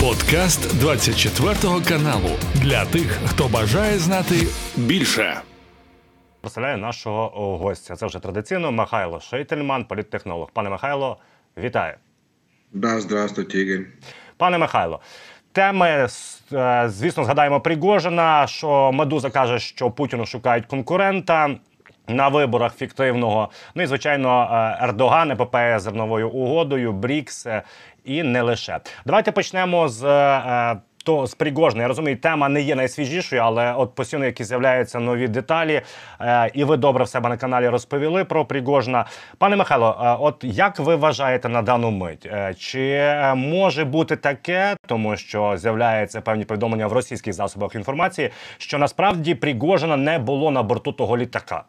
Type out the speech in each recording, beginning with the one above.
Подкаст 24 каналу для тих, хто бажає знати більше. Представляю нашого гостя. Це вже традиційно Михайло Шейтельман, політтехнолог. Пане Михайло, вітаю. Да, здравствуйте, Ігор. Пане Михайло, теми, е, звісно, згадаємо Пригожина, що Медуза каже, що Путіну шукають конкурента. На виборах фіктивного, ну і звичайно, е, Ердоган, епопея зерновою угодою, Брікс е, і не лише. Давайте почнемо з то з Пригожна. Я розумію, тема не є найсвіжішою, але от постійно які з'являються нові деталі, е, і ви добре в себе на каналі розповіли про Пригожна. Пане Михайло, е, от як ви вважаєте на дану мить? Е, чи може бути таке, тому що з'являються певні повідомлення в російських засобах інформації, що насправді Пригожина не було на борту того літака?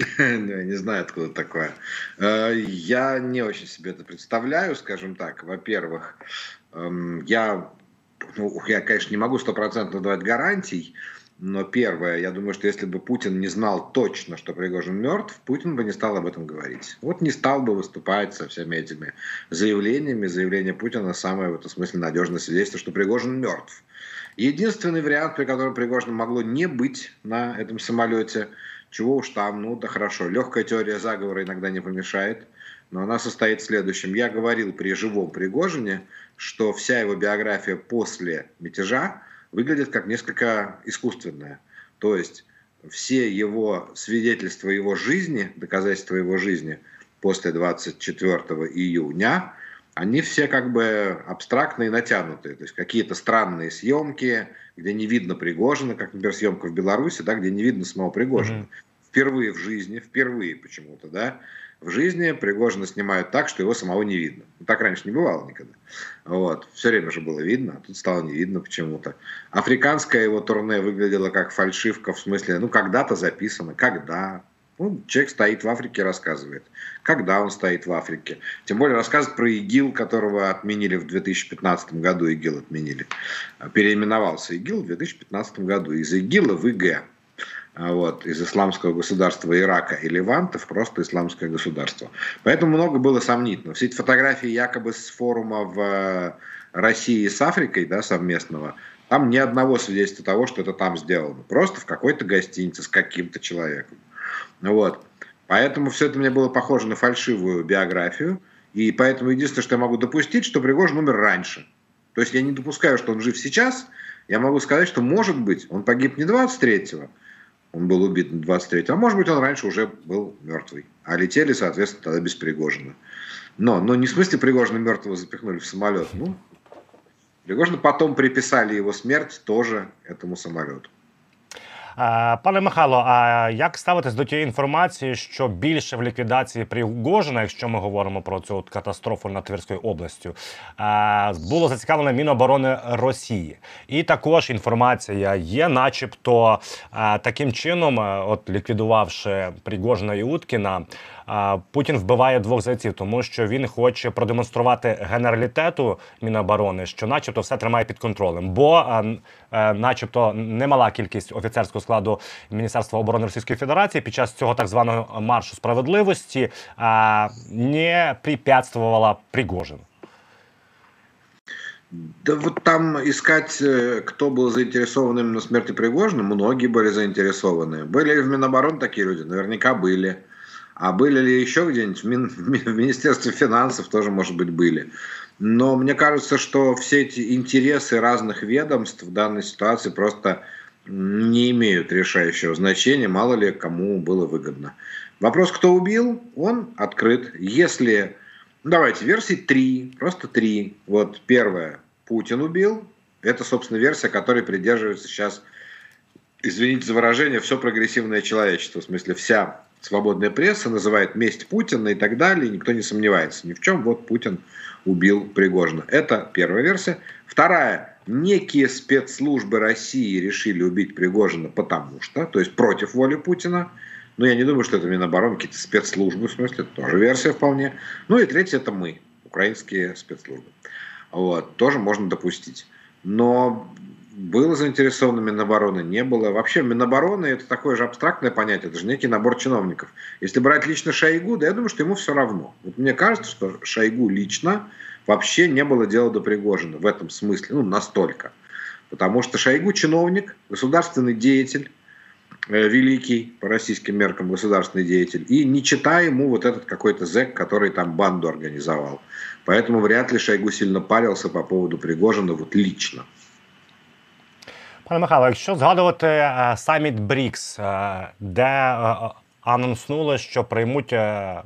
Не знаю, откуда такое. Я не очень себе это представляю, скажем так. Во-первых, Эм, я, ну, я, конечно, не могу стопроцентно давать гарантий, но первое, я думаю, что если бы Путин не знал точно, что Пригожин мертв, Путин бы не стал об этом говорить. Вот не стал бы выступать со всеми этими заявлениями. Заявление Путина самое в этом смысле надежное свидетельство, что Пригожин мертв. Единственный вариант, при котором Пригожина могло не быть на этом самолете, чего уж там, ну да хорошо, легкая теория заговора иногда не помешает, но она состоит в следующем. Я говорил при живом Пригожине, что вся его биография после мятежа выглядит как несколько искусственная. То есть все его свидетельства его жизни, доказательства его жизни после 24 июня, они все как бы абстрактные и натянутые. То есть какие-то странные съемки, где не видно Пригожина, как, например, съемка в Беларуси, да, где не видно самого Пригожина. Mm-hmm. Впервые в жизни, впервые почему-то, да, в жизни Пригожина снимают так, что его самого не видно. Ну, так раньше не бывало никогда. Вот. Все время же было видно, а тут стало не видно почему-то. Африканское его турне выглядело как фальшивка, в смысле, ну, когда-то записано, когда. Ну, человек стоит в Африке, рассказывает. Когда он стоит в Африке. Тем более рассказывает про ИГИЛ, которого отменили в 2015 году. ИГИЛ отменили. Переименовался ИГИЛ в 2015 году. Из ИГИЛа в ИГ. А, вот, из исламского государства Ирака и Леванта в просто исламское государство. Поэтому много было сомнительно. Все эти фотографии якобы с форума в э, России с Африкой да, совместного, там ни одного свидетельства того, что это там сделано. Просто в какой-то гостинице с каким-то человеком. Вот. Поэтому все это мне было похоже на фальшивую биографию. И поэтому единственное, что я могу допустить, что Пригожин умер раньше. То есть я не допускаю, что он жив сейчас. Я могу сказать, что, может быть, он погиб не 23-го, он был убит на 23 а может быть, он раньше уже был мертвый. А летели, соответственно, тогда без Пригожина. Но, но не в смысле Пригожина мертвого запихнули в самолет. Ну, Пригожина потом приписали его смерть тоже этому самолету. Пане Михайло, а як ставитись до тієї інформації, що більше в ліквідації Пригожина, якщо ми говоримо про цю катастрофу над Тверською областю, було зацікавлено Міноборони Росії, і також інформація є, начебто, таким чином, от ліквідувавши Пригожина і Уткіна. Путін вбиває двох зайців, тому що він хоче продемонструвати генералітету Міноборони, що, начебто, все тримає під контролем, бо, е, начебто, немала кількість офіцерського складу Міністерства оборони Російської Федерації під час цього так званого маршу справедливості не препятствувала Пригожину. Да вот там искать, э, кто был заинтересован именно в смерти Пригожина, многие были заинтересованы. Были ли в Минобороны такие люди? Наверняка были. А были ли еще где-нибудь в, Министерстве финансов тоже, может быть, были. Но мне кажется, что все эти интересы разных ведомств в данной ситуации просто не имеют решающего значения, мало ли кому было выгодно. Вопрос, кто убил, он открыт. Если, давайте, версии три, просто три. Вот первая, Путин убил. Это, собственно, версия, которой придерживается сейчас, извините за выражение, все прогрессивное человечество. В смысле, вся свободная пресса называет месть Путина и так далее, никто не сомневается ни в чем. Вот Путин убил Пригожина. Это первая версия. Вторая. Некие спецслужбы России решили убить Пригожина потому что, то есть против воли Путина. Но я не думаю, что это Минобороны, какие-то спецслужбы, в смысле, это тоже версия вполне. Ну и третье, это мы, украинские спецслужбы. Вот, тоже можно допустить. Но было заинтересовано Минобороны, не было. Вообще Минобороны это такое же абстрактное понятие, это же некий набор чиновников. Если брать лично Шойгу, да я думаю, что ему все равно. Вот мне кажется, что Шойгу лично вообще не было дела до Пригожина в этом смысле, ну настолько. Потому что Шойгу чиновник, государственный деятель, э, великий по российским меркам государственный деятель, и не читая ему вот этот какой-то зэк, который там банду организовал. Поэтому вряд ли Шойгу сильно парился по поводу Пригожина вот лично. Пане Михайло, якщо згадувати е, саміт Брікс, е, де е, анонснули, що приймуть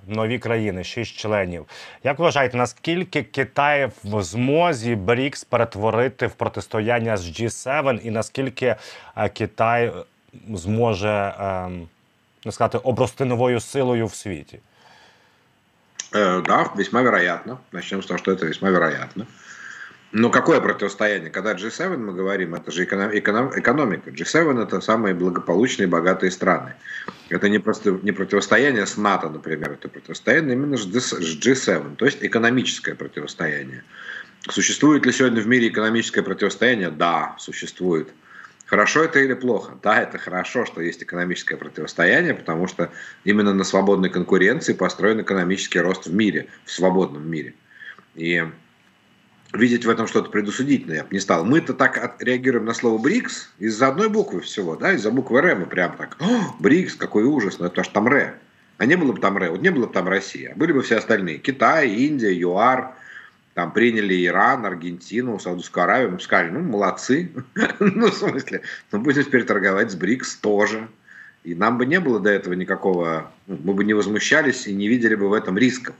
нові країни, шість членів. Як вважаєте, наскільки Китай в змозі Брікс перетворити в протистояння з G7 і наскільки Китай зможе не сказати обрости новою силою в світі? Да, весьма вероятно. Начнем с того, что это весьма вероятно. Ну, какое противостояние? Когда G7 мы говорим, это же эконом, эконом, экономика. G7 это самые благополучные, богатые страны. Это не, просто, не противостояние с НАТО, например, это противостояние именно с G7, то есть экономическое противостояние. Существует ли сегодня в мире экономическое противостояние? Да, существует. Хорошо это или плохо? Да, это хорошо, что есть экономическое противостояние, потому что именно на свободной конкуренции построен экономический рост в мире, в свободном мире. И видеть в этом что-то предусудительное я бы не стал. Мы-то так реагируем на слово БРИКС из-за одной буквы всего, да, из-за буквы Р мы прям так, БРИКС, какой ужас, но это аж там Р. А не было бы там Р, вот не было бы там Россия, были бы все остальные. Китай, Индия, ЮАР, там приняли Иран, Аргентину, Саудовскую Аравию, мы сказали, ну, молодцы. ну, в смысле, ну, будем теперь торговать с БРИКС тоже. И нам бы не было до этого никакого, ну, мы бы не возмущались и не видели бы в этом рисков.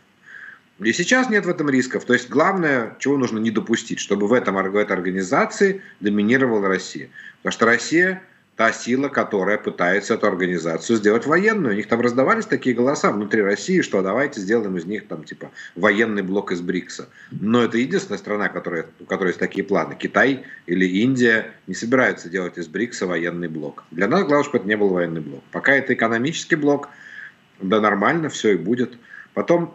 И сейчас нет в этом рисков. То есть главное, чего нужно не допустить, чтобы в, этом, в этой организации доминировала Россия. Потому что Россия та сила, которая пытается эту организацию сделать военную. У них там раздавались такие голоса внутри России, что давайте сделаем из них там типа военный блок из БРИКСа. Но это единственная страна, которая, у которой есть такие планы. Китай или Индия не собираются делать из БРИКСа военный блок. Для нас главное, чтобы это не был военный блок. Пока это экономический блок, да нормально, все и будет. Потом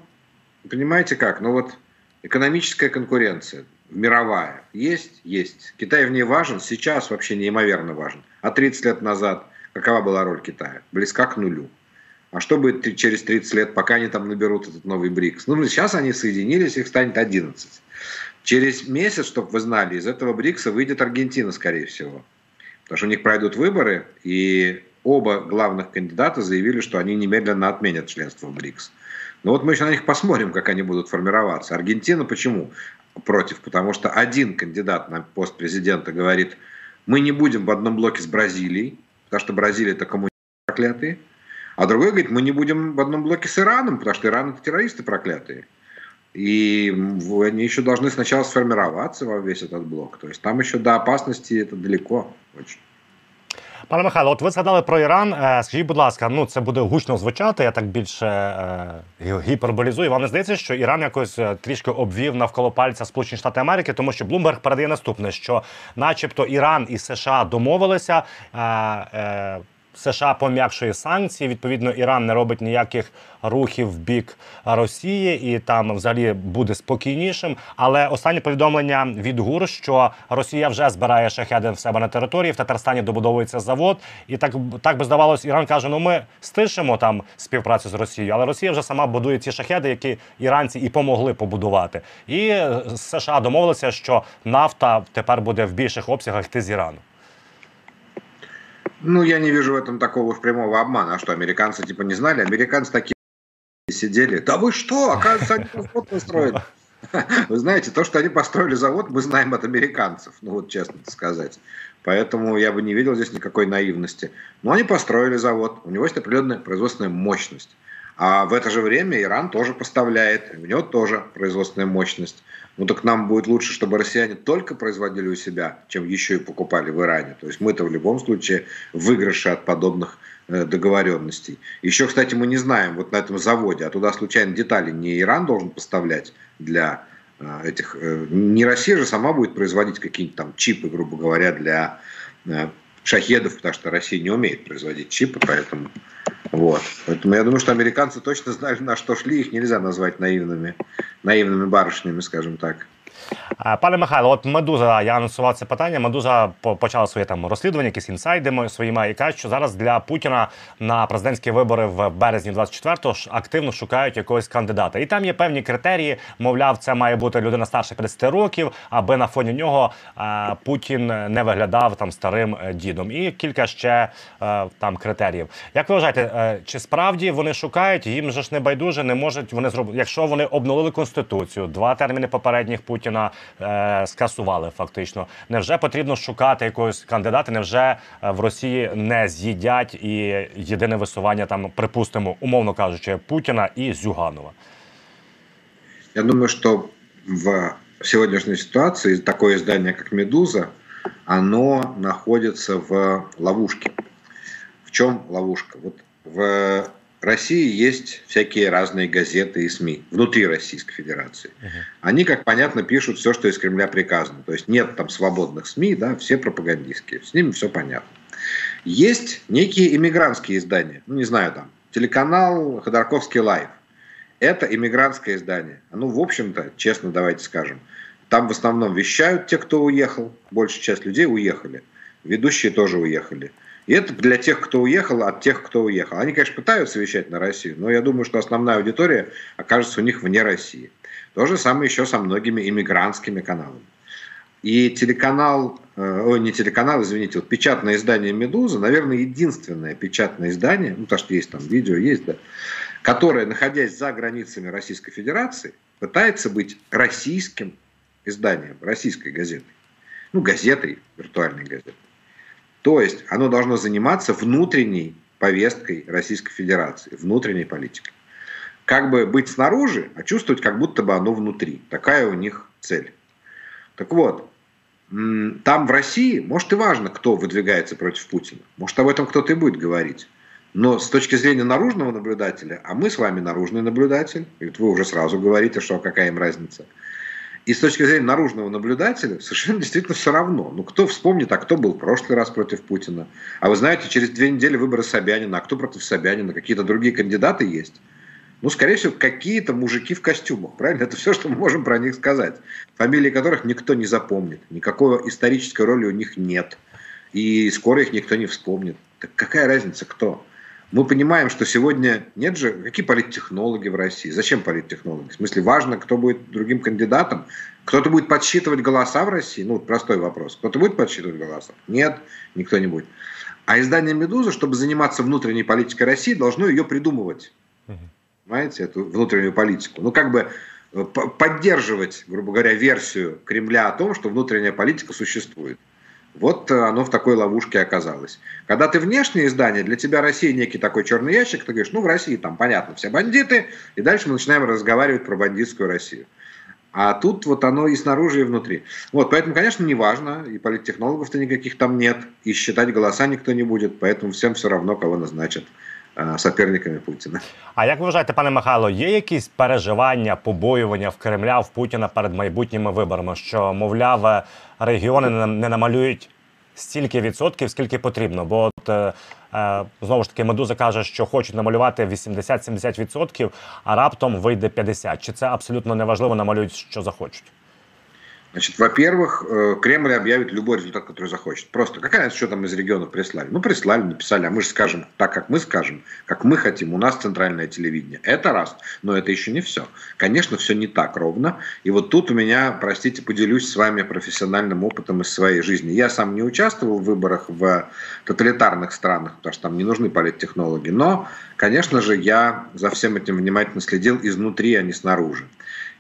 Понимаете как? Ну вот экономическая конкуренция мировая есть? Есть. Китай в ней важен? Сейчас вообще неимоверно важен. А 30 лет назад какова была роль Китая? Близка к нулю. А что будет через 30 лет, пока они там наберут этот новый БРИКС? Ну, сейчас они соединились, их станет 11. Через месяц, чтобы вы знали, из этого БРИКСа выйдет Аргентина, скорее всего. Потому что у них пройдут выборы, и оба главных кандидата заявили, что они немедленно отменят членство в БРИКС. Но вот мы еще на них посмотрим, как они будут формироваться. Аргентина почему против? Потому что один кандидат на пост президента говорит, мы не будем в одном блоке с Бразилией, потому что Бразилия это коммунисты проклятые. А другой говорит, мы не будем в одном блоке с Ираном, потому что Иран это террористы проклятые. И они еще должны сначала сформироваться во весь этот блок. То есть там еще до опасности это далеко очень. Пане Михайло, от ви згадали про Іран. Е, скажіть, будь ласка, ну це буде гучно звучати. Я так більше е, гіперболізую. Вам не здається, що Іран якось е, трішки обвів навколо пальця Сполучені Штати Америки, тому що Блумберг передає наступне: що, начебто, Іран і США домовилися. Е, е, США пом'якшує санкції. Відповідно, Іран не робить ніяких рухів в бік Росії, і там взагалі буде спокійнішим. Але останнє повідомлення від ГУР, що Росія вже збирає шахеди в себе на території. В Татарстані добудовується завод, і так так би здавалось, Іран каже: ну ми стишимо там співпрацю з Росією, але Росія вже сама будує ці шахеди, які іранці і помогли побудувати. І США домовилися, що нафта тепер буде в більших обсягах йти з Ірану. Ну, я не вижу в этом такого уж прямого обмана. А что, американцы типа не знали? Американцы такие сидели. Да вы что? Оказывается, они завод построили. Вы знаете, то, что они построили завод, мы знаем от американцев. Ну, вот честно сказать. Поэтому я бы не видел здесь никакой наивности. Но они построили завод. У него есть определенная производственная мощность. А в это же время Иран тоже поставляет, у него тоже производственная мощность. Ну так нам будет лучше, чтобы россияне только производили у себя, чем еще и покупали в Иране. То есть мы-то в любом случае выигрыши от подобных э, договоренностей. Еще, кстати, мы не знаем, вот на этом заводе, а туда случайно детали не Иран должен поставлять для э, этих... Э, не Россия же сама будет производить какие-нибудь там чипы, грубо говоря, для шахедов, потому что Россия не умеет производить чипы, поэтому вот. Поэтому я думаю, что американцы точно знали, на что шли, их нельзя назвать наивными, наивными барышнями, скажем так. Пане Михайло, от Медуза, я анонсував це питання. Медуза почала своє там розслідування, якісь інсайди своїми, і кажуть, що зараз для Путіна на президентські вибори в березні 24-го активно шукають якогось кандидата. І там є певні критерії. Мовляв, це має бути людина старше 50 років, аби на фоні нього Путін не виглядав там старим е, дідом. І кілька ще е, там критеріїв. Як ви вважаєте, е, чи справді вони шукають? Їм же ж не байдуже, не можуть вони зробити, якщо вони обновили конституцію, два терміни попередніх Путіна е, скасували фактично. Невже потрібно шукати якогось кандидата? Невже в Росії не з'їдять і єдине висування там, припустимо, умовно кажучи, Путіна і Зюганова? Я думаю, що в сегодняшней ситуации такое издание, как «Медуза», оно находится в ловушке. В чем ловушка? Вот в России есть всякие разные газеты и СМИ внутри Российской Федерации. Uh-huh. Они, как понятно, пишут все, что из Кремля приказано. То есть нет там свободных СМИ, да, все пропагандистские. С ними все понятно. Есть некие иммигрантские издания. Ну, не знаю, там, телеканал Ходорковский Live. Это иммигрантское издание. Ну, в общем-то, честно давайте скажем, там в основном вещают те, кто уехал. Большая часть людей уехали. Ведущие тоже уехали. И это для тех, кто уехал, от тех, кто уехал. Они, конечно, пытаются вещать на Россию, но я думаю, что основная аудитория окажется у них вне России. То же самое еще со многими иммигрантскими каналами. И телеканал, э, ой, не телеканал, извините, вот печатное издание «Медуза», наверное, единственное печатное издание, ну, потому что есть там видео, есть, да, которое, находясь за границами Российской Федерации, пытается быть российским изданием, российской газетой. Ну, газетой, виртуальной газетой. То есть оно должно заниматься внутренней повесткой Российской Федерации, внутренней политикой. Как бы быть снаружи, а чувствовать, как будто бы оно внутри. Такая у них цель. Так вот, там в России, может и важно, кто выдвигается против Путина. Может об этом кто-то и будет говорить. Но с точки зрения наружного наблюдателя, а мы с вами наружный наблюдатель, и вы уже сразу говорите, что какая им разница – и с точки зрения наружного наблюдателя совершенно действительно все равно. Ну, кто вспомнит, а кто был в прошлый раз против Путина? А вы знаете, через две недели выборы Собянина, а кто против Собянина? Какие-то другие кандидаты есть? Ну, скорее всего, какие-то мужики в костюмах, правильно? Это все, что мы можем про них сказать. Фамилии которых никто не запомнит. Никакой исторической роли у них нет. И скоро их никто не вспомнит. Так какая разница, кто? Мы понимаем, что сегодня нет же, какие политтехнологи в России? Зачем политтехнологи? В смысле, важно, кто будет другим кандидатом? Кто-то будет подсчитывать голоса в России? Ну, простой вопрос. Кто-то будет подсчитывать голоса? Нет, никто не будет. А издание «Медуза», чтобы заниматься внутренней политикой России, должно ее придумывать. Понимаете, эту внутреннюю политику. Ну, как бы э, поддерживать, грубо говоря, версию Кремля о том, что внутренняя политика существует. Вот э, оно в такой ловушке оказалось. Когда ты внешнее издание, для тебя Россия некий такой черный ящик, ты говоришь, ну в России там понятно, все бандиты, и дальше мы начинаем разговаривать про бандитскую Россию. А тут вот оно и снаружи, и внутри. Вот, поэтому, конечно, не важно, и политтехнологов-то никаких там нет, и считать голоса никто не будет, поэтому всем все равно, кого назначат соперниками Путіна. А як ви вважаєте, пане Михайло, є якісь переживання, побоювання в Кремля в Путіна перед майбутніми виборами? Що, мовляв, регіони не намалюють стільки відсотків, скільки потрібно? Бо от е, е знову ж таки медуза каже, що хочуть намалювати 80-70%, а раптом вийде 50%. Чи це абсолютно неважливо, намалюють, що захочуть? Значит, во-первых, э, Кремль объявит любой результат, который захочет. Просто какая разница, что там из регионов прислали? Ну, прислали, написали, а мы же скажем так, как мы скажем, как мы хотим. У нас центральное телевидение. Это раз, но это еще не все. Конечно, все не так ровно. И вот тут у меня, простите, поделюсь с вами профессиональным опытом из своей жизни. Я сам не участвовал в выборах в тоталитарных странах, потому что там не нужны политтехнологи. Но, конечно же, я за всем этим внимательно следил изнутри, а не снаружи.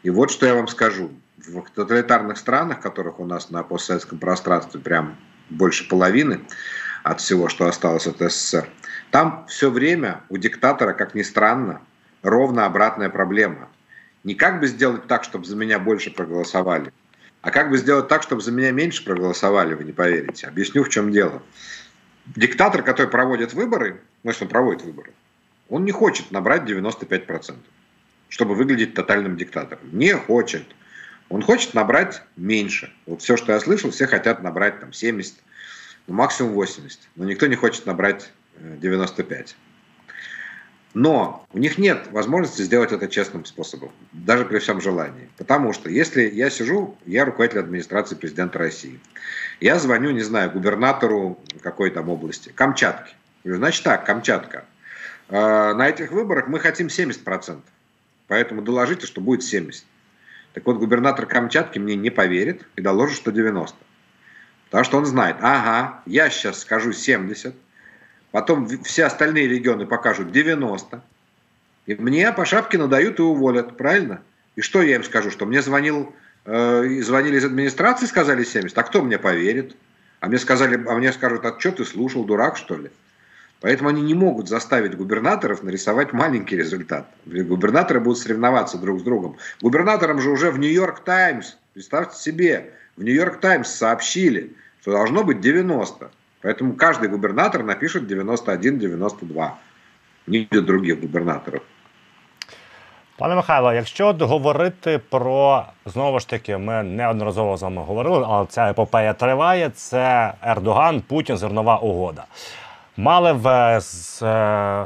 И вот что я вам скажу в тоталитарных странах, которых у нас на постсоветском пространстве прям больше половины от всего, что осталось от СССР, там все время у диктатора, как ни странно, ровно обратная проблема. Не как бы сделать так, чтобы за меня больше проголосовали, а как бы сделать так, чтобы за меня меньше проголосовали, вы не поверите. Объясню, в чем дело. Диктатор, который проводит выборы, ну, если он проводит выборы, он не хочет набрать 95%, чтобы выглядеть тотальным диктатором. Не хочет. Он хочет набрать меньше. Вот все, что я слышал, все хотят набрать там 70, ну, максимум 80. Но никто не хочет набрать 95. Но у них нет возможности сделать это честным способом, даже при всем желании. Потому что если я сижу, я руководитель администрации президента России, я звоню, не знаю, губернатору какой там области, Камчатки. Значит так, Камчатка, э, на этих выборах мы хотим 70%, поэтому доложите, что будет 70%. Так вот, губернатор Камчатки мне не поверит и доложит, что 90%. Потому что он знает, ага, я сейчас скажу 70%, потом все остальные регионы покажут 90, и мне по шапке надают и уволят, правильно? И что я им скажу, что мне звонил, э, звонили из администрации, сказали 70, а кто мне поверит? А мне сказали, а мне скажут, а что ты слушал, дурак что ли? Поэтому они не могут заставить губернаторов нарисовать маленький результат. Губернаторы будут соревноваться друг с другом. Губернаторам же уже в Нью-Йорк Таймс, представьте себе, в Нью-Йорк Таймс сообщили, что должно быть 90. Поэтому каждый губернатор напишет 91-92. Не буде других губернаторів. Пане Михайло, якщо говорити про знову ж таки, ми неодноразово з вами говорили, але ця епопея триває. Це Ердоган, Путін, зернова угода. Мали в, е,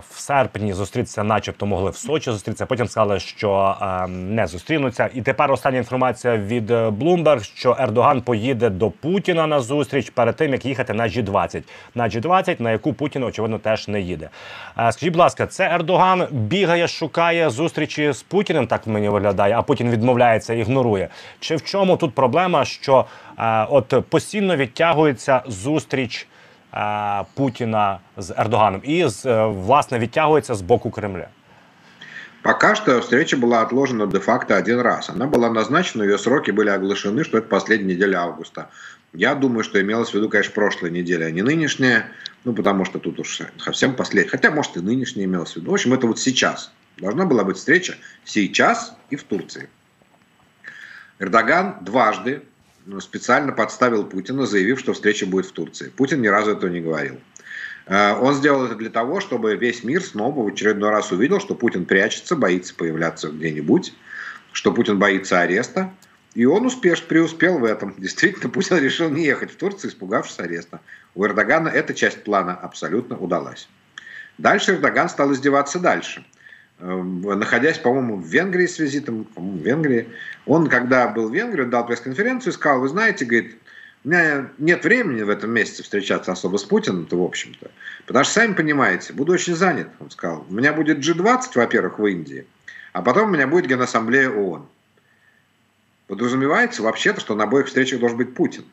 в серпні зустрітися, начебто могли в Сочі зустрітися. Потім сказали, що е, не зустрінуться. І тепер остання інформація від Bloomberg, що Ердоган поїде до Путіна на зустріч перед тим, як їхати на G20. На G20, на яку Путін, очевидно, теж не їде. Е, скажіть, будь ласка, це Ердоган бігає, шукає зустрічі з Путіним, так мені виглядає, а Путін відмовляється, ігнорує. Чи в чому тут проблема, що е, от постійно відтягується зустріч? Путина с Эрдоганом и, власне, відтягується з боку Кремля? Пока что встреча была отложена де-факто один раз. Она была назначена, ее сроки были оглашены, что это последняя неделя августа. Я думаю, что имелось в виду, конечно, прошлая неделя, а не нынешняя, ну, потому что тут уж совсем последняя. Хотя, может, и нынешняя имелась в виду. В общем, это вот сейчас. Должна была быть встреча сейчас и в Турции. Эрдоган дважды специально подставил Путина, заявив, что встреча будет в Турции. Путин ни разу этого не говорил. Э, он сделал это для того, чтобы весь мир снова в очередной раз увидел, что Путин прячется, боится появляться где-нибудь, что Путин боится ареста. И он успеш, преуспел в этом. Действительно, Путин решил не ехать в Турцию, испугавшись ареста. У Эрдогана эта часть плана абсолютно удалась. Дальше Эрдоган стал издеваться дальше. Эм, находясь, по-моему, в Венгрии с визитом, по-моему, в Венгрии, он, когда был в Венгрии, дал пресс-конференцию и сказал, вы знаете, говорит, у меня нет времени в этом месяце встречаться особо с Путиным-то, в общем-то. Потому что, сами понимаете, буду очень занят, он сказал. У меня будет G20, во-первых, в Индии, а потом у меня будет Генассамблея ООН. Подразумевается вообще-то, что на обоих встречах должен быть Путин.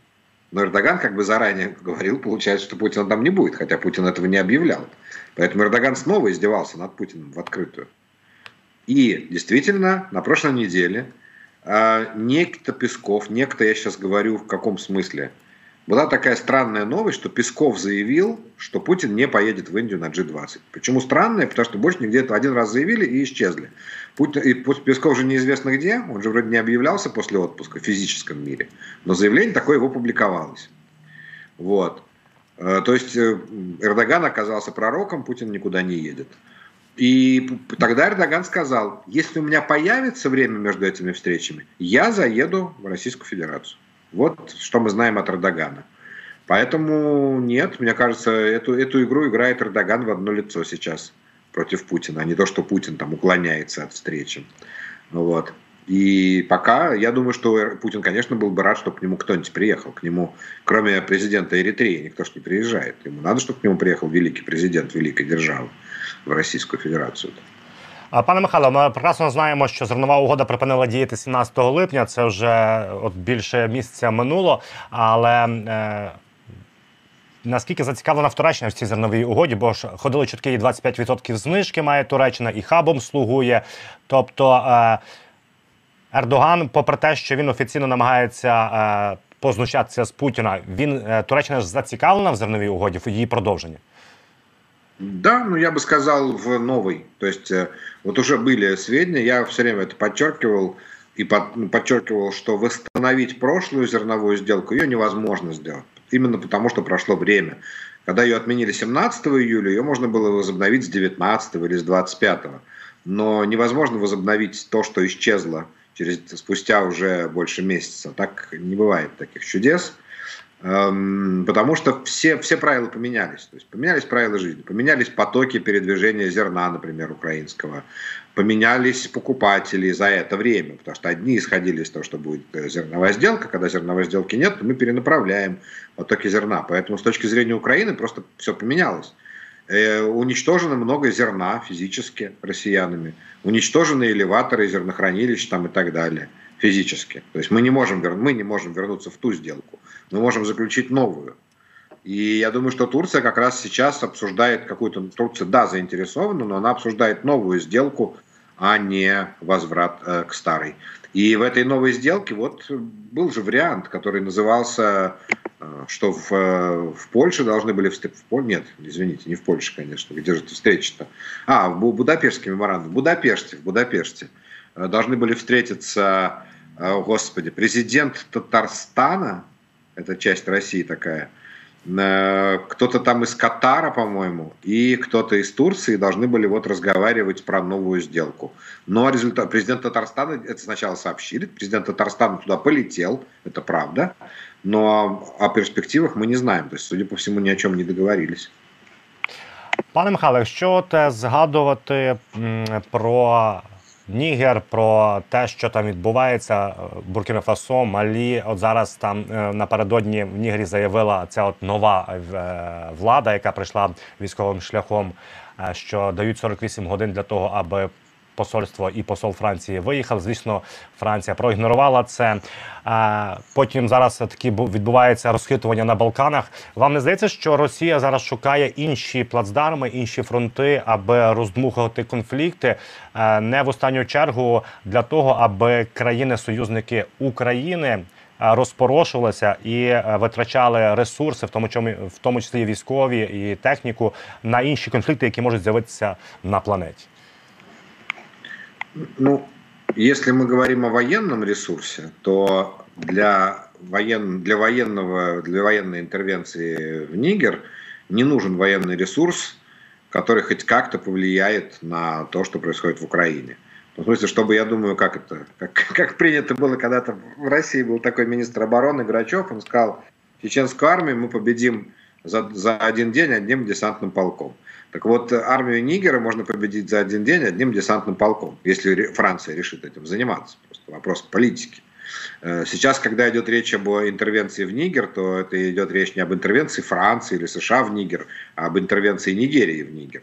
Но Эрдоган как бы заранее говорил, получается, что Путина там не будет, хотя Путин этого не объявлял. Поэтому Эрдоган снова издевался над Путиным в открытую. И действительно, на прошлой неделе а, некто Песков, некто, я сейчас говорю в каком смысле, была такая странная новость, что Песков заявил, что Путин не поедет в Индию на G20. Почему странная? Потому что больше нигде это один раз заявили и исчезли. Путин, и Песков же неизвестно где, он же вроде не объявлялся после отпуска в физическом мире, но заявление такое его публиковалось. Вот. Э, то есть э, Эрдоган оказался пророком, Путин никуда не едет. И тогда Эрдоган сказал, если у меня появится время между этими встречами, я заеду в Российскую Федерацию. Вот что мы знаем от Эрдогана. Поэтому нет, мне кажется, эту, эту игру играет Эрдоган в одно лицо сейчас против Путина, а не то, что Путин там уклоняется от встречи. Вот. И пока, я думаю, что Путин, конечно, был бы рад, чтобы к нему кто-нибудь приехал. К нему, кроме президента Эритреи, никто ж не приезжает. Ему надо, чтобы к нему приехал великий президент великой державы в Російську Федерацію. Пане Михайло, ми прекрасно знаємо, що зернова угода припинила діяти 17 липня. Це вже от більше місяця минуло. Але е, наскільки зацікавлена в Туреччина в цій зерновій угоді? Бо ж ходили чутки, і 25% знижки має Туреччина, і хабом слугує. Тобто е, Ердоган, попри те, що він офіційно намагається е, познущатися з Путіна, він е, Туреччина ж зацікавлена в зерновій угоді в її продовженні. Да, ну я бы сказал в новой. То есть э, вот уже были сведения, я все время это подчеркивал и ну, подчеркивал, что восстановить прошлую зерновую сделку ее невозможно сделать. Именно потому, что прошло время. Когда ее отменили 17 июля, ее можно было возобновить с 19 или с 25. Но невозможно возобновить то, что исчезло через, спустя уже больше месяца. Так не бывает таких чудес. Потому что все, все правила поменялись. То есть поменялись правила жизни, поменялись потоки передвижения зерна, например, украинского, поменялись покупатели за это время, потому что одни исходили из того, что будет э, зерновая сделка, когда зерновой сделки нет, то мы перенаправляем потоки зерна. Поэтому с точки зрения Украины просто все поменялось. Э, уничтожено много зерна физически россиянами, уничтожены элеваторы, зернохранилища там и так далее физически. То есть мы не можем, мы не можем вернуться в ту сделку, мы можем заключить новую. И я думаю, что Турция как раз сейчас обсуждает какую-то... Турция, да, заинтересована, но она обсуждает новую сделку, а не возврат э, к старой. И в этой новой сделке вот был же вариант, который назывался, э, что в, э, в Польше должны были встретиться... В, нет, извините, не в Польше, конечно, где же встреча-то? А, в Будапештский меморандум. В Будапеште, в Будапеште. Э, должны были встретиться, э, господи, президент Татарстана, это часть России такая, кто-то там из Катара, по-моему, и кто-то из Турции должны были вот разговаривать про новую сделку. Но результат, президент Татарстана это сначала сообщили, президент Татарстана туда полетел, это правда, но о перспективах мы не знаем, то есть, судя по всему, ни о чем не договорились. Пане Михайло, якщо те згадувати про Нігер, про те, що там відбувається, е, Буркіна Фасо, Малі. От зараз там е, напередодні в Нігері заявила ця от нова е, влада, яка прийшла військовим шляхом, що дають 48 годин для того, аби посольство і посол Франції виїхав. Звісно, Франція проігнорувала це. Потім зараз таки відбувається розхитування на Балканах. Вам не здається, що Росія зараз шукає інші плацдарми, інші фронти, аби роздмухувати конфлікти, е, не в останню чергу для того, аби країни-союзники України. Е, розпорошувалися і е, витрачали ресурси, в тому чому в тому числі військові і техніку, на інші конфлікти, які можуть з'явитися на планеті. Ну, если мы говорим о военном ресурсе, то для, воен, для, военного, для военной интервенции в Нигер не нужен военный ресурс, который хоть как-то повлияет на то, что происходит в Украине. В смысле, чтобы, я думаю, как это, как, как принято было когда-то в России, был такой министр обороны Грачев, он сказал, чеченскую армию мы победим за, за один день одним десантным полком. Так вот, армию Нигера можно победить за один день одним десантным полком, если Франция решит этим заниматься. Просто вопрос политики. Э, сейчас, когда идет речь об интервенции в Нигер, то это идет речь не об интервенции Франции или США в Нигер, а об интервенции Нигерии в Нигер.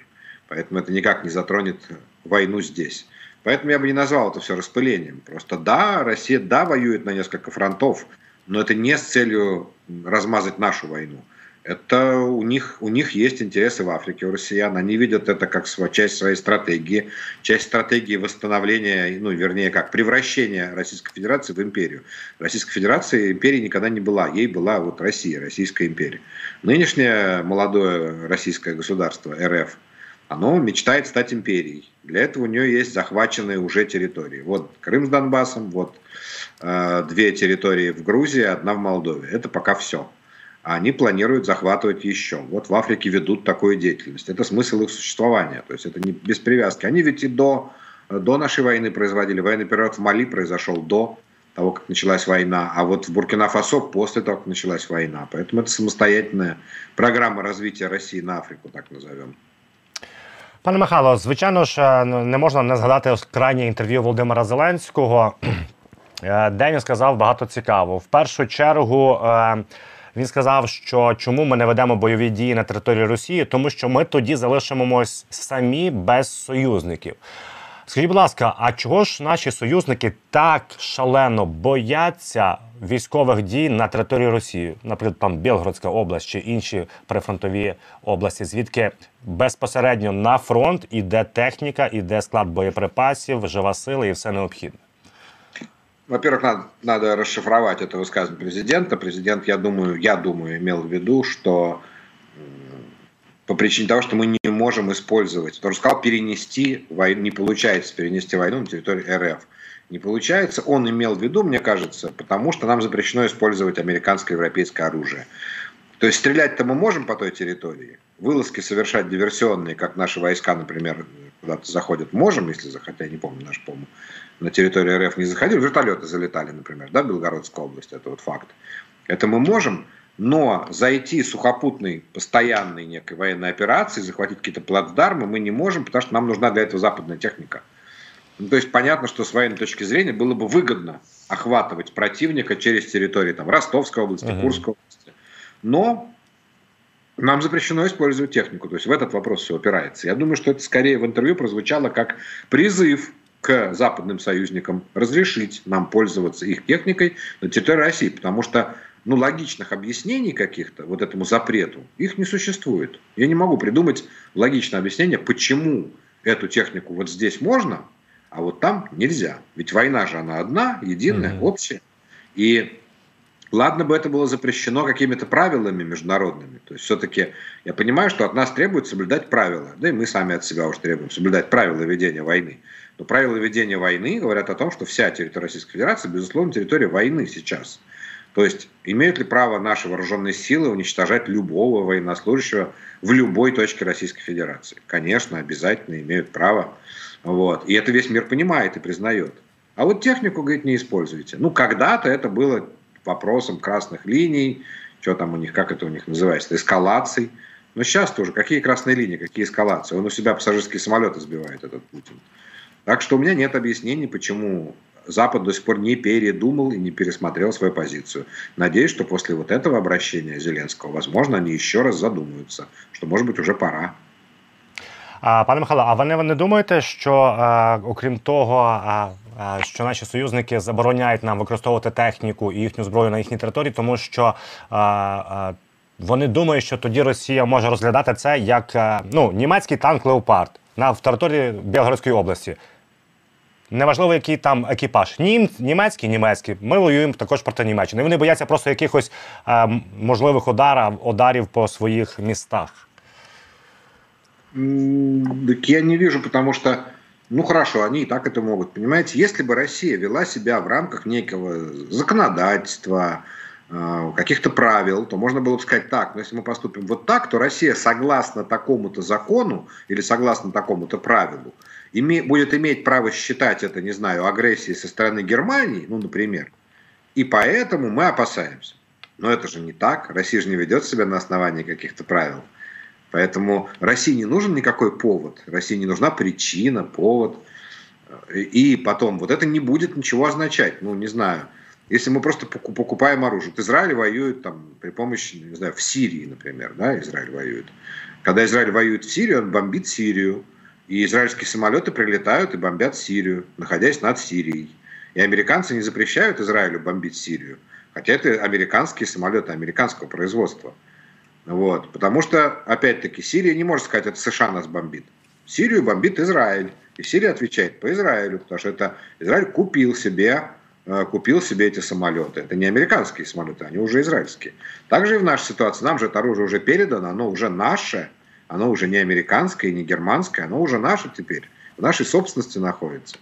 Поэтому это никак не затронет войну здесь. Поэтому я бы не назвал это все распылением. Просто да, Россия, да, воюет на несколько фронтов, но это не с целью размазать нашу войну это у них, у них есть интересы в Африке, у россиян. Они видят это как часть своей стратегии, часть стратегии восстановления, ну, вернее, как превращения Российской Федерации в империю. Российская Федерация империей никогда не была, ей была вот Россия, Российская империя. Нынешнее молодое российское государство, РФ, оно мечтает стать империей. Для этого у нее есть захваченные уже территории. Вот Крым с Донбассом, вот э, две территории в Грузии, одна в Молдове. Это пока все а они планируют захватывать еще. Вот в Африке ведут такую деятельность. Это смысл их существования. То есть это не без привязки. Они ведь и до, до нашей войны производили. Военный период в Мали произошел до того, как началась война, а вот в Буркина-Фасо после того, как началась война. Поэтому это самостоятельная программа развития России на Африку, так назовем. Пане Михайло, звичайно ж, не можна не згадати крайнє інтерв'ю Володимира Зеленського, де він сказав багато цікавого. В першу чергу. Він сказав, що чому ми не ведемо бойові дії на території Росії, тому що ми тоді залишимось самі без союзників. Скажіть, будь ласка, а чого ж наші союзники так шалено бояться військових дій на території Росії, наприклад, там Білгородська область чи інші прифронтові області, звідки безпосередньо на фронт іде техніка, іде склад боєприпасів, жива сила і все необхідне? Во-первых, надо, надо расшифровать это высказывание президента. Президент, я думаю, я думаю, имел в виду, что по причине того, что мы не можем использовать, он сказал, перенести войну, не получается перенести войну на территорию РФ. Не получается, он имел в виду, мне кажется, потому что нам запрещено использовать американское и европейское оружие. То есть стрелять-то мы можем по той территории, вылазки совершать диверсионные, как наши войска, например, куда-то заходят, можем, если захотят, я не помню, наш, по на территорию РФ не заходили, вертолеты залетали, например, да, Белгородская область, это вот факт. Это мы можем, Но зайти сухопутной, постоянной некой военной операции, захватить какие-то плацдармы мы не можем, потому что нам нужна для этого западная техника. Ну, то есть понятно, что с военной точки зрения было бы выгодно охватывать противника через территории там, Ростовской области, uh-huh. Курской области. Но нам запрещено использовать технику. То есть в этот вопрос все опирается. Я думаю, что это скорее в интервью прозвучало как призыв к западным союзникам разрешить нам пользоваться их техникой на территории России, потому что ну, логичных объяснений каких-то вот этому запрету, их не существует. Я не могу придумать логичное объяснение, почему эту технику вот здесь можно, а вот там нельзя. Ведь война же она одна, единая, mm-hmm. общая. И ладно бы это было запрещено какими-то правилами международными. То есть все-таки я понимаю, что от нас требуют соблюдать правила. Да и мы сами от себя уже требуем соблюдать правила ведения войны. Но правила ведения войны говорят о том, что вся территория Российской Федерации, безусловно, территория войны сейчас. То есть имеют ли право наши вооруженные силы уничтожать любого военнослужащего в любой точке Российской Федерации? Конечно, обязательно имеют право. Вот. И это весь мир понимает и признает. А вот технику, говорит, не используйте. Ну, когда-то это было вопросом красных линий, что там у них, как это у них называется, эскалаций. Но сейчас тоже, какие красные линии, какие эскалации? Он у себя пассажирские самолеты сбивает, этот Путин. Так что у меня нет объяснений, почему Запад до сих пор не передумал и не пересмотрел свою позицию. Надеюсь, что после вот этого обращения Зеленского, возможно, они еще раз задумаются, что, может быть, уже пора. А, Пане Михайло, а ви не, не думаєте, що а, окрім того, а, а, що наші союзники забороняють нам використовувати техніку і їхню зброю на їхній території, тому що а, а, вони думають, що тоді Росія може розглядати це як а, ну, німецький танк Леопард на в території Білгородської області. Неважливо, який там екіпаж. Нім, німецький, німецький. Ми воюємо також проти Німеччини. Вони бояться просто якихось а, можливих ударів, ударів по своїх містах. Так я не вижу, потому что, ну хорошо, они и так это могут. Понимаете, если бы Россия вела себя в рамках некого законодательства, а, каких-то правил, то можно было бы сказать так, но если мы поступим вот так, то Россия согласно такому-то закону или согласно такому-то правилу име, будет иметь право считать это, не знаю, агрессией со стороны Германии, ну, например, и поэтому мы опасаемся. Но это же не так. Россия же не ведет себя на основании каких-то правил. Поэтому России не нужен никакой повод. России не нужна причина, повод. И потом, вот это не будет ничего означать. Ну, не знаю. Если мы просто покупаем оружие. Вот Израиль воюет там при помощи, не знаю, в Сирии, например, да, Израиль воюет. Когда Израиль воюет в Сирии, он бомбит Сирию. И израильские самолеты прилетают и бомбят Сирию, находясь над Сирией. И американцы не запрещают Израилю бомбить Сирию. Хотя это американские самолеты американского производства. Вот. Потому что, опять-таки, Сирия не может сказать, это США нас бомбит. Сирию бомбит Израиль. И Сирия отвечает по Израилю, потому что это Израиль купил себе, э, купил себе эти самолеты. Это не американские самолеты, они уже израильские. Также и в нашей ситуации. Нам же это оружие уже передано, оно уже наше, оно уже не американское, не германское, оно уже наше теперь, в нашей собственности находится.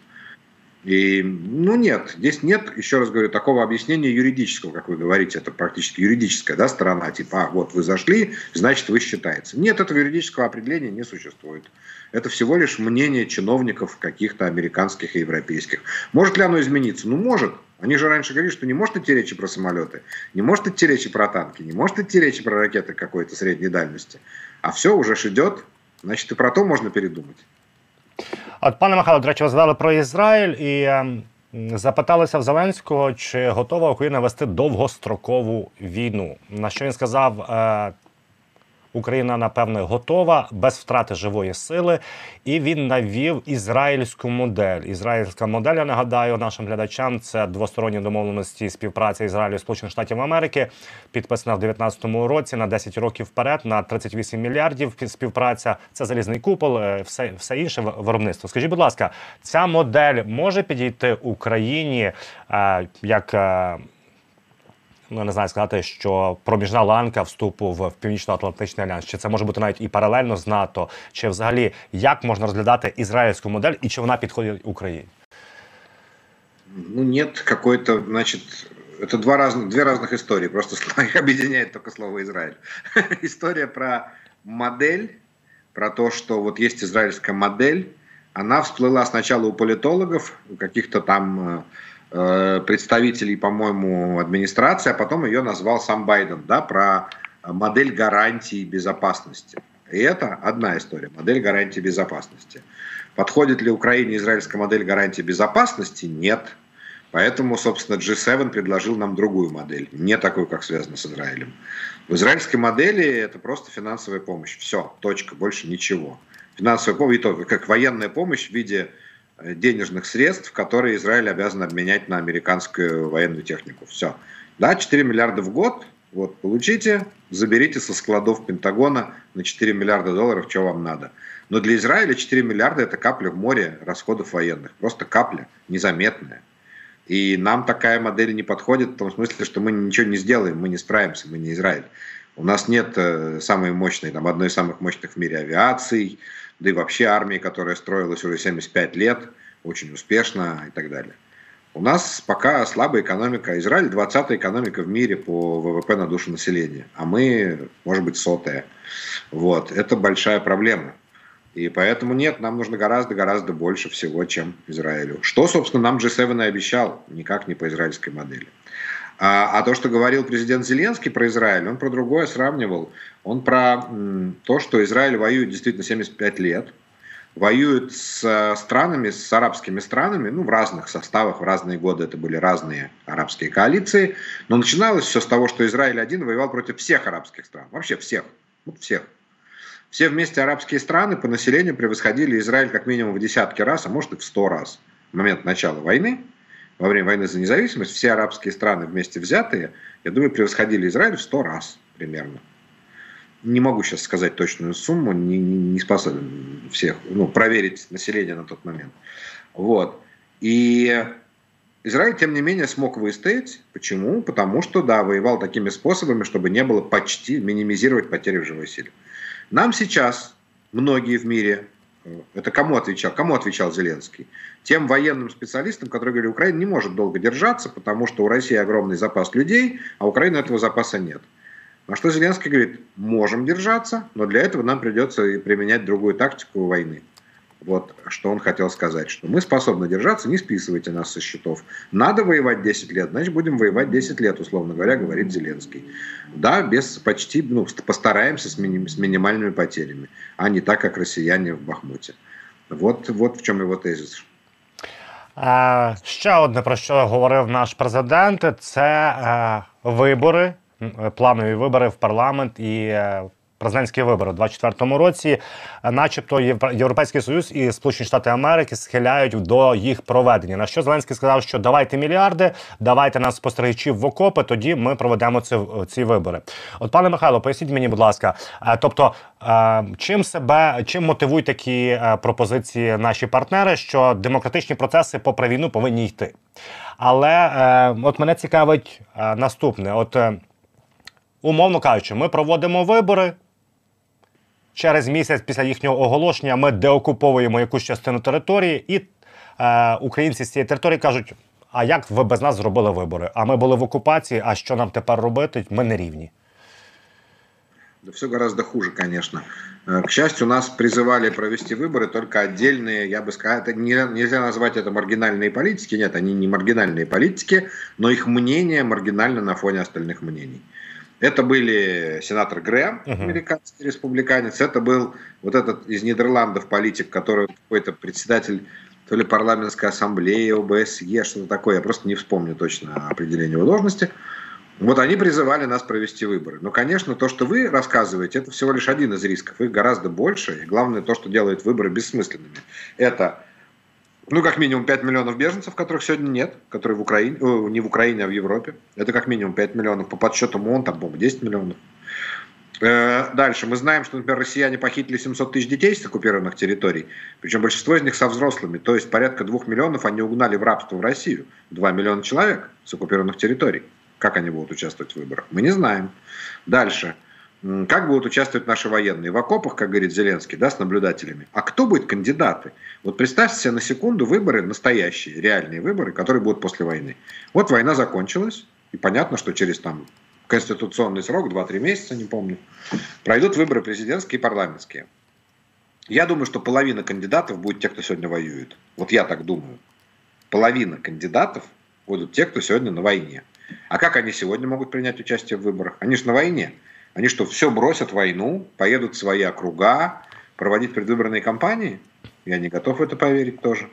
И, ну, нет, здесь нет, еще раз говорю, такого объяснения юридического, как вы говорите, это практически юридическая да, сторона, типа, а, вот вы зашли, значит, вы считаете. Нет, этого юридического определения не существует. Это всего лишь мнение чиновников каких-то американских и европейских. Может ли оно измениться? Ну, может. Они же раньше говорили, что не может идти речи про самолеты, не может идти речи про танки, не может идти речи про ракеты какой-то средней дальности. А все уже ж идет, значит, и про то можно передумать. От пане Михайло, до речі, ви згадали про Ізраїль і е, запиталися в Зеленського, чи готова Україна вести довгострокову війну. На що він сказав? Е, Україна, напевне, готова без втрати живої сили, і він навів ізраїльську модель. Ізраїльська модель, я нагадаю нашим глядачам, це двосторонні домовленості співпраці Ізраїлю Сполучених Штатів Америки, підписана в 2019 році на 10 років вперед, на 38 мільярдів. Співпраця це залізний купол, е, все все інше виробництво. Скажіть, будь ласка, ця модель може підійти Україні е, як е, ну не знаю сказати, що проміжна ланка вступу в північно-атлантичний альянс, чи це може бути навіть і паралельно з НАТО, чи взагалі як можна розглядати ізраїльську модель і чи вона підходить Україні? Ну, нет какой-то, значит, это два разных, две разных истории, просто их объединяет только слово Израиль. История про модель, про то, что вот есть израильская модель, она всплыла сначала у политологов, у каких-то там э, представителей, по-моему, администрации, а потом ее назвал сам Байден, да, про модель гарантии безопасности. И это одна история, модель гарантии безопасности. Подходит ли Украине израильская модель гарантии безопасности? Нет. Поэтому, собственно, G7 предложил нам другую модель, не такую, как связана с Израилем. В израильской модели это просто финансовая помощь. Все, точка, больше ничего. Финансовая помощь, и то, как военная помощь в виде э, денежных средств, которые Израиль обязан обменять на американскую военную технику. Все. Да, 4 миллиарда в год, вот, получите, заберите со складов Пентагона на 4 миллиарда долларов, что вам надо. Но для Израиля 4 миллиарда – это капля в море расходов военных. Просто капля, незаметная. И нам такая модель не подходит в том смысле, что мы ничего не сделаем, мы не справимся, мы не Израиль. У нас нет э, самой мощной, там, одной из самых мощных в мире авиаций, да и вообще армии, которая строилась уже 75 лет, очень успешно и так далее. У нас пока слабая экономика. Израиль 20-я экономика в мире по ВВП на душу населения, а мы, может быть, сотая. Вот. Это большая проблема. И поэтому нет, нам нужно гораздо-гораздо больше всего, чем Израилю. Что, собственно, нам G7 и обещал, никак не по израильской модели. А, а то, что говорил президент Зеленский про Израиль, он про другое сравнивал. Он про м, то, что Израиль воюет действительно 75 лет, воюет с странами, с арабскими странами, ну, в разных составах, в разные годы это были разные арабские коалиции, но начиналось все с того, что Израиль один воевал против всех арабских стран, вообще всех, вот всех. Все вместе арабские страны по населению превосходили Израиль как минимум в десятки раз, а может и в сто раз. В момент начала войны, во время войны за независимость, все арабские страны вместе взятые, я думаю, превосходили Израиль в сто раз примерно. Не могу сейчас сказать точную сумму, не, не, способен всех, ну, проверить население на тот момент. Вот. И Израиль, тем не менее, смог выстоять. Почему? Потому что, да, воевал такими способами, чтобы не было почти минимизировать потери в живой силе. Нам сейчас многие в мире, это кому отвечал? Кому отвечал Зеленский? Тем военным специалистам, которые говорили, Украина не может долго держаться, потому что у России огромный запас людей, а у Украины этого запаса нет. На что Зеленский говорит, можем держаться, но для этого нам придется применять другую тактику войны. Вот что он хотел сказать, что мы способны держаться, не списывайте нас со счетов. Надо воевать 10 лет, значит будем воевать 10 лет, условно говоря, говорит Зеленский. Да, без почти, ну, постараемся с, миним, с минимальными потерями, а не так, как россияне в Бахмуте. Вот, вот в чем его тезис. Е, ще одне про що говорив наш президент: це вибори, планові вибори в парламент і президентські вибори у 2024 році, начебто, Європейський Союз і Сполучені Штати Америки схиляють до їх проведення. На що Зеленський сказав, що давайте мільярди, давайте нас спостерігачів в окопи, тоді ми проведемо ці, ці вибори. От, пане Михайло, поясніть мені, будь ласка, е, тобто, е, чим себе чим мотивують такі е, пропозиції наші партнери, що демократичні процеси попри війну повинні йти? Але от мене цікавить наступне: от умовно кажучи, ми проводимо вибори. Через місяць після їхнього оголошення ми деокуповуємо якусь частину території, і е, українці з цієї території кажуть: а як ви без нас зробили вибори? А ми були в окупації, а що нам тепер робити? Ми не рівні. Да все гораздо хуже, конечно. Э, к счастью, нас призывали провести выборы только отдельные, я бы сказал, это не, нельзя назвать это маргинальные политики, нет, они не маргинальные политики, но их мнение маргинально на фоне остальных мнений. Это были сенатор Грэм, американский республиканец, это был вот этот из Нидерландов политик, который какой-то председатель то ли парламентской ассамблеи, ОБСЕ, что-то такое, я просто не вспомню точно определение его должности. Вот они призывали нас провести выборы. Но, конечно, то, что вы рассказываете, это всего лишь один из рисков. Их гораздо больше. И главное, то, что делает выборы бессмысленными. Это ну, как минимум 5 миллионов беженцев, которых сегодня нет, которые в Украине, э, не в Украине, а в Европе. Это как минимум 5 миллионов. По подсчетам ООН, там, по 10 миллионов. Э, дальше. Мы знаем, что, например, россияне похитили 700 тысяч детей с оккупированных территорий. Причем большинство из них со взрослыми. То есть порядка 2 миллионов они угнали в рабство в Россию. 2 миллиона человек с оккупированных территорий. Как они будут участвовать в выборах? Мы не знаем. Дальше. Как будут участвовать наши военные? В окопах, как говорит Зеленский, да, с наблюдателями. А кто будет кандидаты? Вот представьте себе на секунду выборы настоящие, реальные выборы, которые будут после войны. Вот война закончилась, и понятно, что через там конституционный срок, 2-3 месяца, не помню, пройдут выборы президентские и парламентские. Я думаю, что половина кандидатов будет те, кто сегодня воюет. Вот я так думаю. Половина кандидатов будут те, кто сегодня на войне. А как они сегодня могут принять участие в выборах? Они же на войне. Они что, все бросят войну, поедут в свои округа, проводить предвыборные кампании? Я не готов в это поверить тоже.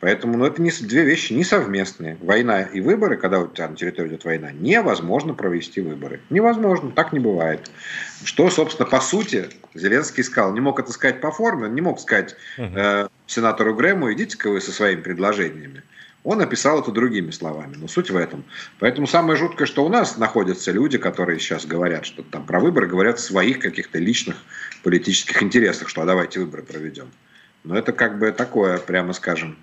Поэтому ну, это не, две вещи не совместные. Война и выборы, когда у тебя на территории идет война, невозможно провести выборы. Невозможно, так не бывает. Что, собственно, по сути, Зеленский сказал. Не мог это сказать по форме, он не мог сказать э, сенатору Грэму, идите-ка вы со своими предложениями. Он описал это другими словами, но суть в этом. Поэтому самое жуткое, что у нас находятся люди, которые сейчас говорят, что там про выборы, говорят в своих каких-то личных политических интересах, что а давайте выборы проведем. Но это как бы такое, прямо скажем,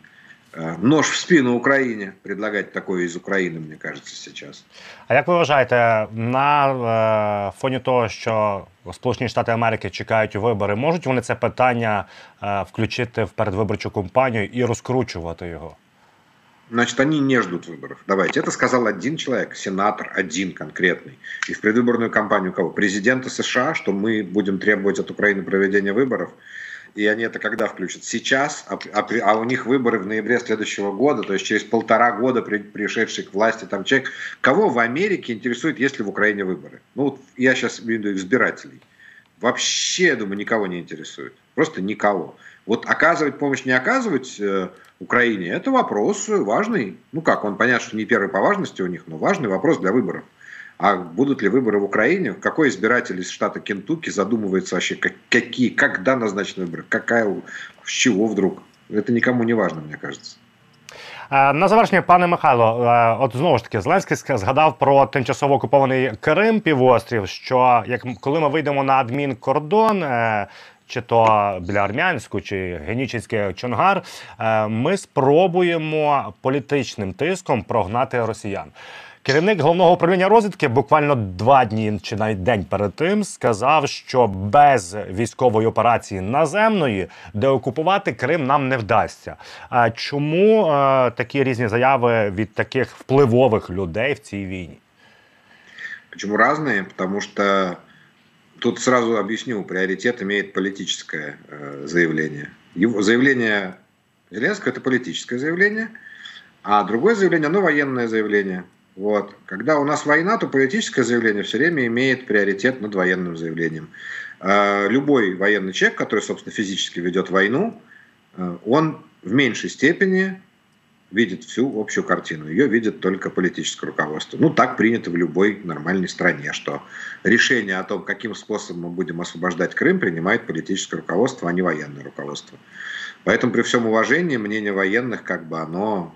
Э, нож в спину Україні предлагать такое из України, мені кажеться, сейчас. А як ви вважаєте, на е, фоні того, що Сполучені Штати Америки чекають вибори, можуть вони це питання е, включити в передвиборчу кампанію і розкручувати його? Значит, они не ждут выборов. Давайте. Это сказал один человек, сенатор, один конкретный. И в предвыборную кампанию кого? Президента США, что мы будем требовать от Украины проведения выборов – и они это когда включат? Сейчас, а, а, а у них выборы в ноябре следующего года, то есть через полтора года при, пришедший к власти там человек. Кого в Америке интересует, если в Украине выборы? Ну, вот я сейчас имею в виду избирателей. Вообще, я думаю, никого не интересует. Просто никого. Вот оказывать помощь, не оказывать э, Украине, это вопрос важный. Ну как, он понятно, что не первый по важности у них, но важный вопрос для выборов. А будут ли выборы в Украине? Какой избиратель из штата Кентукки задумывается вообще, как, какие, когда назначены выборы, какая, с чего вдруг? Это никому не важно, мне кажется. На завершення, пане Михайло, от знову ж таки, Зеленський згадав про тимчасово окупований Крим півострів. Що як коли ми вийдемо на адмінкордон, е, чи то біля Армянську, чи Генічинський Чонгар, е, ми спробуємо політичним тиском прогнати росіян. Керівник головного управління розвідки буквально два дні чи навіть день перед тим сказав, що без військової операції наземної деокупувати Крим нам не вдасться. А чому е, такі різні заяви від таких впливових людей в цій війні? Почему разные? Потому что тут сразу объясню, приоритет имеет политическое э, заявление. Его заявление Зеленского – это политическое заявление, а другое заявление, оно военное заявление – вот. Когда у нас война, то политическое заявление все время имеет приоритет над военным заявлением. А, любой военный человек, который, собственно, физически ведет войну, а, он в меньшей степени видит всю общую картину. Ее видит только политическое руководство. Ну, так принято в любой нормальной стране, что решение о том, каким способом мы будем освобождать Крым, принимает политическое руководство, а не военное руководство. Поэтому при всем уважении мнение военных, как бы оно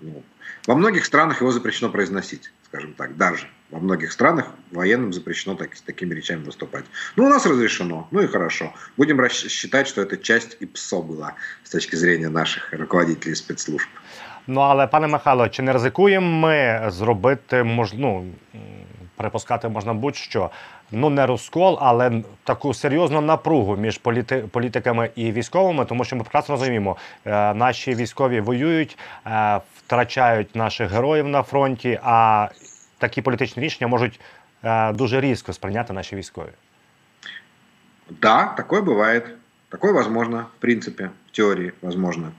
ну, во многих странах его запрещено произносить, скажем так, даже. Во многих странах военным запрещено так, с такими речами выступать. Ну, у нас разрешено, ну и хорошо. Будем считать, что это часть ИПСО была с точки зрения наших руководителей спецслужб. Ну, але, пане Михайло, чи не ризикуємо ми зробити, мож, ну, припускати можна будь-що, ну не розкол, але таку серйозну напругу між політи, політиками і військовими, тому що ми прекрасно розуміємо, е, наші військові воюють, е, втрачають наших героїв на фронті, а такі політичні рішення можуть е, дуже різко сприйняти наші військові. Да, такое бывает. Такое возможно, в принципе, в теории возможно.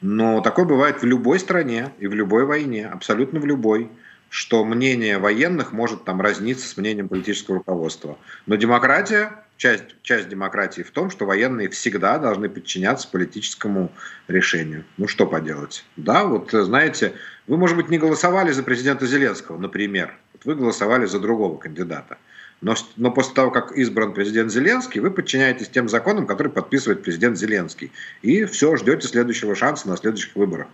Но такое бывает в любой стране и в любой войне, абсолютно в любой что мнение военных может там разниться с мнением политического руководства. Но демократия, часть, часть демократии в том, что военные всегда должны подчиняться политическому решению. Ну что поделать? Да, вот знаете, вы, может быть, не голосовали за президента Зеленского, например. Вот вы голосовали за другого кандидата. Но, но после того, как избран президент Зеленский, вы подчиняетесь тем законам, которые подписывает президент Зеленский. И все, ждете следующего шанса на следующих выборах.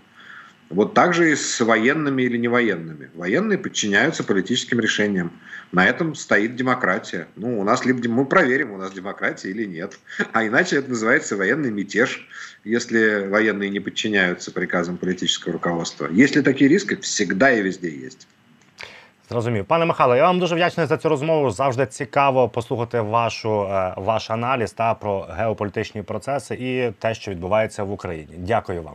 Вот так же и с военными или не военными. Военные подчиняются политическим решениям. На этом стоит демократия. Ну, у нас либо мы проверим, у нас демократия или нет. А иначе это называется военный мятеж, если военные не подчиняются приказам политического руководства. Если такие риски, всегда и везде есть. Зрозумів, пане Михайло, я вам дуже вдячний за цю розмову. Завжди цікаво послухати вашу е, ваш аналіз та про геополітичні процеси і те, що відбувається в Україні. Дякую вам.